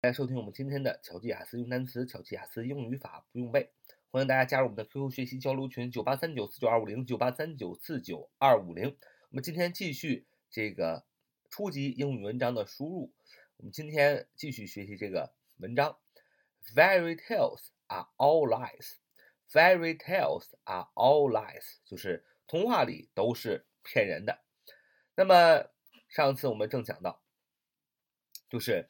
大家收听我们今天的巧记雅思用单词、巧记雅思英语法不用背，欢迎大家加入我们的 QQ 学习交流群：九八三九四九二五零九八三九四九二五零。我们今天继续这个初级英语文章的输入。我们今天继续学习这个文章。Fairy tales are all lies. Fairy tales are all lies，就是童话里都是骗人的。那么上次我们正讲到，就是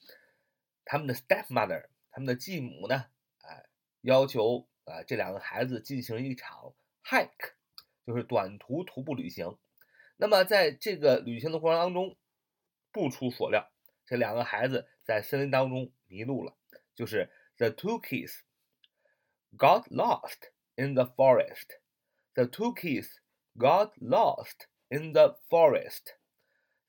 他们的 stepmother，他们的继母呢，啊，要求啊这两个孩子进行一场 hike，就是短途徒步旅行。那么在这个旅行的过程当中，不出所料，这两个孩子在森林当中迷路了。就是 the two kids got lost in the forest. The two kids got lost in the forest.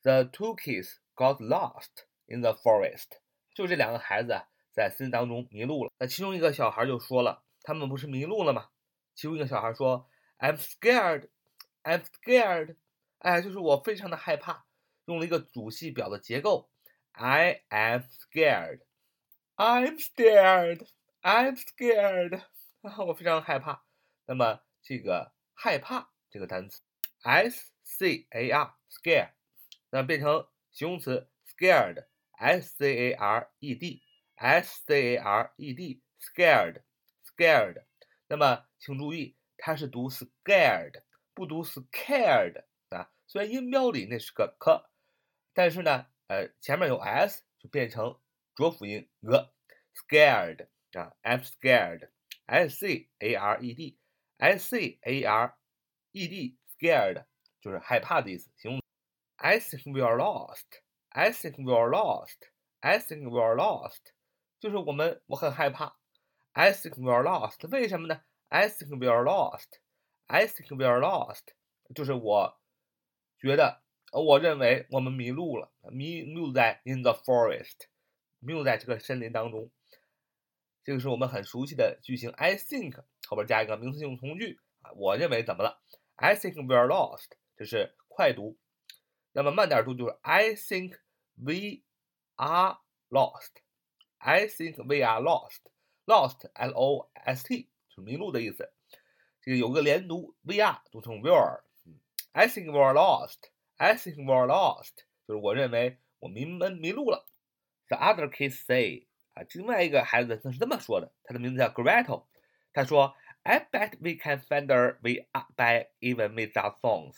The two kids got lost in the forest. 就这两个孩子在森林当中迷路了。那其中一个小孩就说了：“他们不是迷路了吗？”其中一个小孩说：“I'm scared. I'm scared.” 哎，就是我非常的害怕，用了一个主系表的结构。I am scared. I'm scared. I'm scared. 啊，我非常害怕。那么这个害怕这个单词，s c a r scare，那变成形容词 scared s c a r e d s c a r e d scared scared。那么请注意，它是读 scared，不读 scared 啊。虽然音标里那是个 k，但是呢，呃，前面有 s 就变成浊辅音 g，scared 啊，I'm scared，s c a r e d，s c a r e d scared 就是害怕的意思，形容。I think we are lost. I think we are lost. I think we are lost. 就是我们我很害怕。I think we are lost. 为什么呢？I think we are lost. I think we are lost. 就是我觉得，我认为我们迷路了，迷路在 in the forest，迷路在这个森林当中。这个是我们很熟悉的句型，I think 后边加一个名词性从句啊，我认为怎么了？I think we are lost，这是快读。 那么慢点读就是 I think we are lost。I think we are lost。Lost L O S T 是迷路的意思。这个有个连读，we are 读成 we are。I think we are lost. I think we are lost，就是我认为我迷们迷路了。The other kids say 啊，另外一个孩子他是这么说的，他的名字叫 Gretel。他说，I bet we can find our way back even without phones.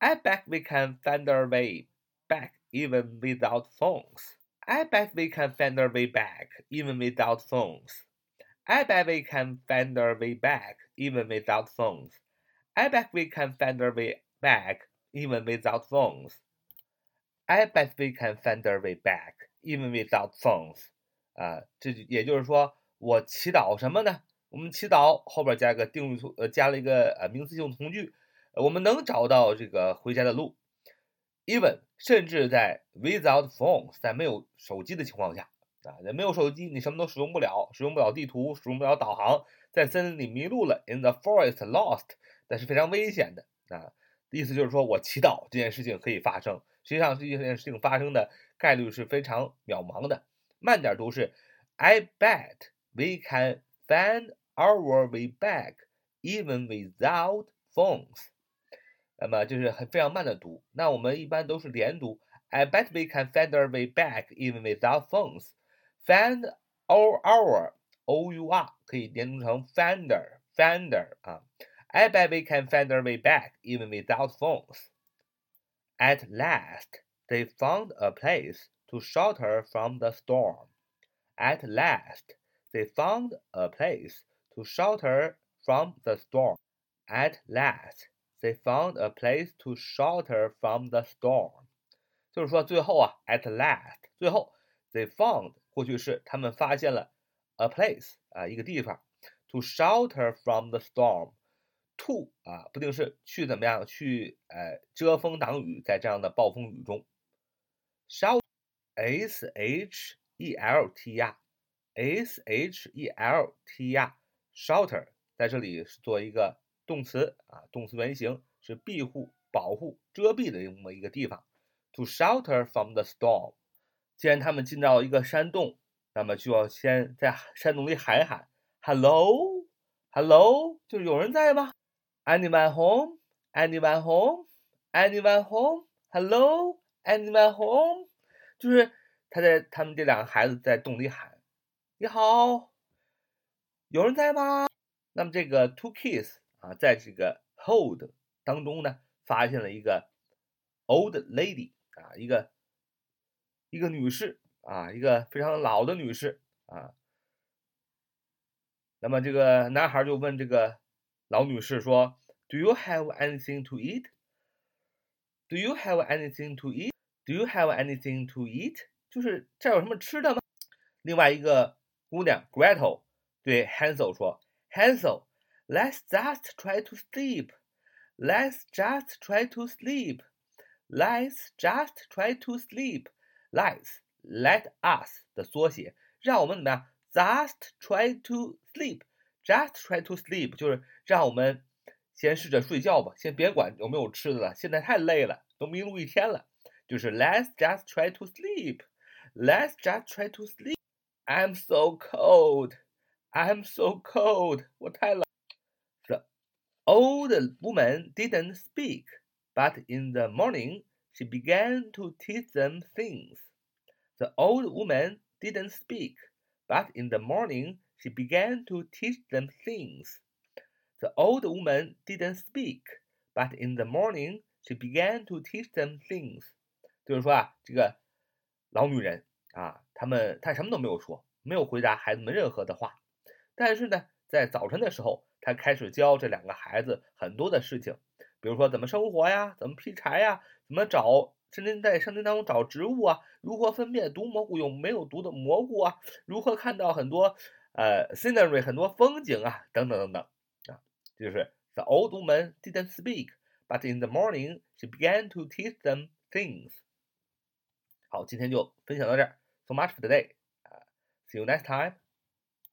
I bet we can find our way back even without phones. I bet we can find our way back even without phones. I bet we can find our way back even without phones. I bet we can find our way back even without phones. I bet we can find our way back even without phones. 啊，这也就是说，我祈祷什么呢？我们祈祷后边加个定语从，呃，加了一个呃名词性从句， 我们能找到这个回家的路。Even 甚至在 without phones，在没有手机的情况下，啊，在没有手机，你什么都使用不了，使用不了地图，使用不了导航，在森林里迷路了，in the forest lost，那是非常危险的啊。意思就是说我祈祷这件事情可以发生，实际上这件事情发生的概率是非常渺茫的。慢点读是，I bet we can find our way back even without phones。那么就是很非常慢的读。那我们一般都是连读，I bet we can find our way back even without phones。Find our our o u r 可以连读成 finder finder 啊。I bet we can find our way back even without phones. At last, they found a place to shelter from the storm. At last, they found a place to shelter from the storm. At last, they found a place to shelter from the storm. 就是说，最后啊，at last，最后，they found 过去式，他们发现了 a place 啊，一个地方，to shelter from the storm。to 啊，不定式去怎么样？去呃遮风挡雨，在这样的暴风雨中。shelter，s h e l t r s h e l t r shelter 在这里是做一个 动词啊，动词原形是庇护、保护、遮蔽的这么一个地方。To shelter from the storm，既然他们进到一个山洞那么就要先在山洞里喊一喊 “hello”，“hello”，就是有人在吗？Anyone home？Anyone home？Anyone home？Hello？Anyone home？就是他在他们这两个孩子在洞里喊：“你好，有人在吗？”那么这个 two kids 啊，在这个 hold 当中呢，发现了一个 old lady 啊，一个一个女士啊，一个非常老的女士啊。那么这个男孩就问这个老女士说：“Do you have anything to eat? Do you have anything to eat? Do you have anything to eat？” 就是这有什么吃的吗？另外一个姑娘 Gretel 对 Hansel 说：“Hansel, let's just try to sleep. Let's just try to sleep. Let's just try to sleep. Let's let us 的缩写，让我们怎么样？Just try to sleep, just try to sleep，就是让我们先试着睡觉吧，先别管有没有吃的了。现在太累了，都迷路一天了。就是 Let's just try to sleep, Let's just try to sleep. I'm so cold, I'm so cold，我太冷。 The old woman didn't speak, but in the morning she began to teach them things. The old woman didn't speak. But in the morning she began to teach them things. The old woman didn't speak, but in the morning she began to teach them things. 就是说啊，这个老女人啊，他们她什么都没有说，没有回答孩子们任何的话。但是呢，在早晨的时候， 他开始教这两个孩子很多的事情，比如说怎么生活呀，怎么劈柴呀，怎么找。甚至在森林当中找植物啊，如何分辨毒蘑菇有没有毒的蘑菇啊？如何看到很多呃 scenery 很多风景啊？等等等等啊，就是 the old woman didn't speak, but in the morning she began to teach them things。好，今天就分享到这儿，so much for today，see you next time。